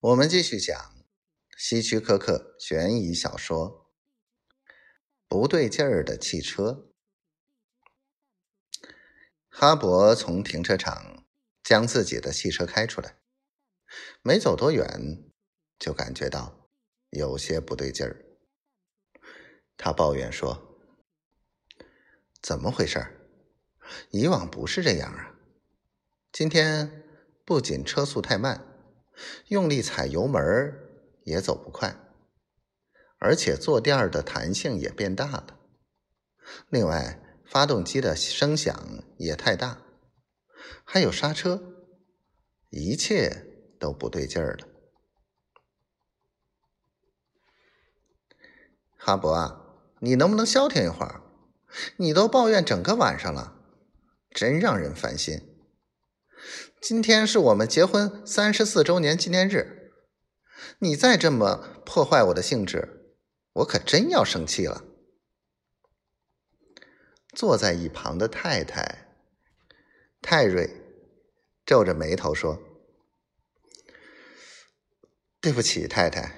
我们继续讲希区柯克悬疑小说《不对劲儿的汽车》。哈勃从停车场将自己的汽车开出来，没走多远，就感觉到有些不对劲儿。他抱怨说：“怎么回事？以往不是这样啊！今天不仅车速太慢。”用力踩油门也走不快，而且坐垫的弹性也变大了。另外，发动机的声响也太大，还有刹车，一切都不对劲儿了。哈勃啊，你能不能消停一会儿？你都抱怨整个晚上了，真让人烦心。今天是我们结婚三十四周年纪念日，你再这么破坏我的兴致，我可真要生气了。坐在一旁的太太泰瑞皱着眉头说：“对不起，太太，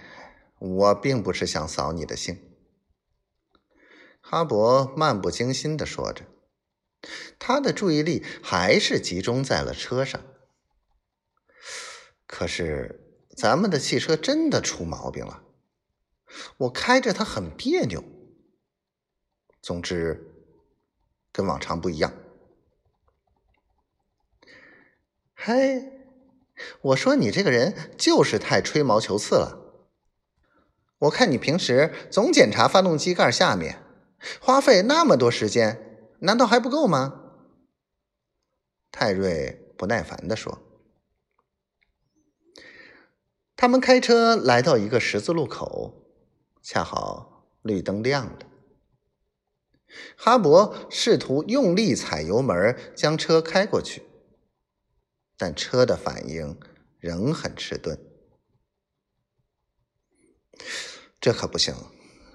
我并不是想扫你的兴。”哈勃漫不经心的说着，他的注意力还是集中在了车上。可是，咱们的汽车真的出毛病了，我开着它很别扭。总之，跟往常不一样。嘿，我说你这个人就是太吹毛求疵了。我看你平时总检查发动机盖下面，花费那么多时间，难道还不够吗？泰瑞不耐烦地说。他们开车来到一个十字路口，恰好绿灯亮了。哈勃试图用力踩油门将车开过去，但车的反应仍很迟钝。这可不行，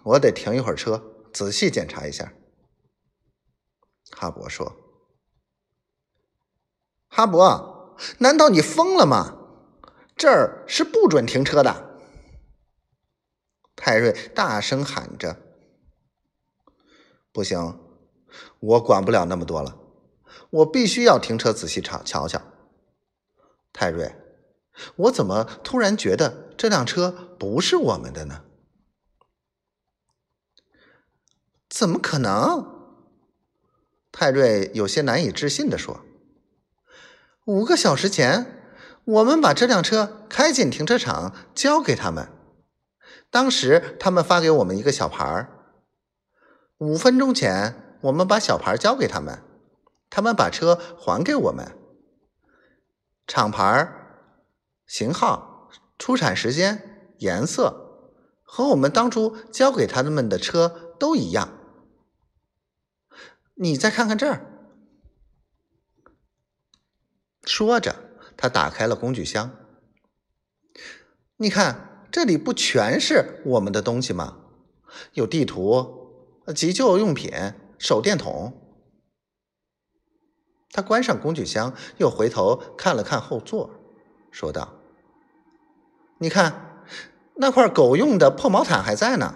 我得停一会儿车，仔细检查一下。哈勃说：“哈勃，难道你疯了吗？”这儿是不准停车的！泰瑞大声喊着：“不行，我管不了那么多了，我必须要停车仔细查瞧瞧。”泰瑞，我怎么突然觉得这辆车不是我们的呢？怎么可能？泰瑞有些难以置信的说：“五个小时前。”我们把这辆车开进停车场，交给他们。当时他们发给我们一个小牌儿。五分钟前，我们把小牌交给他们，他们把车还给我们。厂牌、型号、出产时间、颜色和我们当初交给他们的车都一样。你再看看这儿。说着。他打开了工具箱，你看，这里不全是我们的东西吗？有地图、急救用品、手电筒。他关上工具箱，又回头看了看后座，说道：“你看，那块狗用的破毛毯还在呢。”